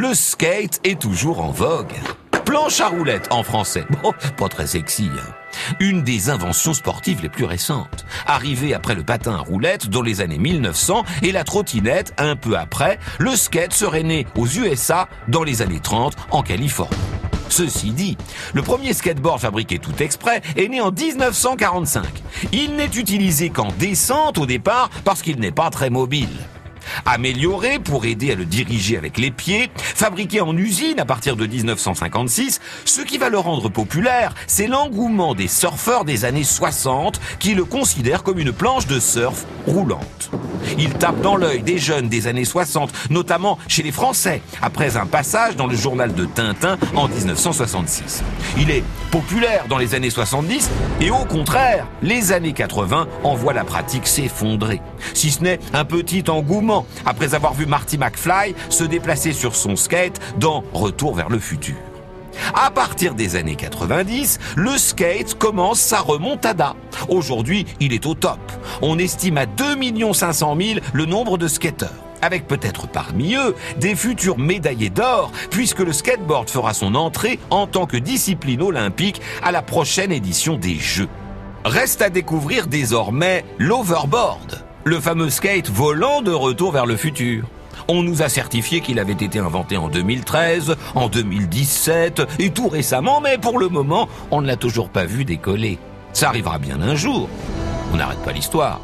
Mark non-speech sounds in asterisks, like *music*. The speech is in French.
le skate est toujours en vogue. Planche à roulettes en français. Bon, *laughs* pas très sexy. Hein. Une des inventions sportives les plus récentes. Arrivé après le patin à roulettes dans les années 1900 et la trottinette un peu après, le skate serait né aux USA dans les années 30 en Californie. Ceci dit, le premier skateboard fabriqué tout exprès est né en 1945. Il n'est utilisé qu'en descente au départ parce qu'il n'est pas très mobile. Amélioré pour aider à le diriger avec les pieds, fabriqué en usine à partir de 1956, ce qui va le rendre populaire, c'est l'engouement des surfeurs des années 60 qui le considèrent comme une planche de surf roulante. Il tape dans l'œil des jeunes des années 60, notamment chez les Français, après un passage dans le journal de Tintin en 1966. Il est populaire dans les années 70 et au contraire, les années 80 en voient la pratique s'effondrer. Si ce n'est un petit engouement après avoir vu Marty McFly se déplacer sur son skate dans Retour vers le futur. À partir des années 90, le skate commence sa remontada. Aujourd'hui, il est au top. On estime à 2 500 000 le nombre de skateurs avec peut-être parmi eux des futurs médaillés d'or, puisque le skateboard fera son entrée en tant que discipline olympique à la prochaine édition des Jeux. Reste à découvrir désormais l'overboard, le fameux skate volant de retour vers le futur. On nous a certifié qu'il avait été inventé en 2013, en 2017 et tout récemment, mais pour le moment, on ne l'a toujours pas vu décoller. Ça arrivera bien un jour. On n'arrête pas l'histoire.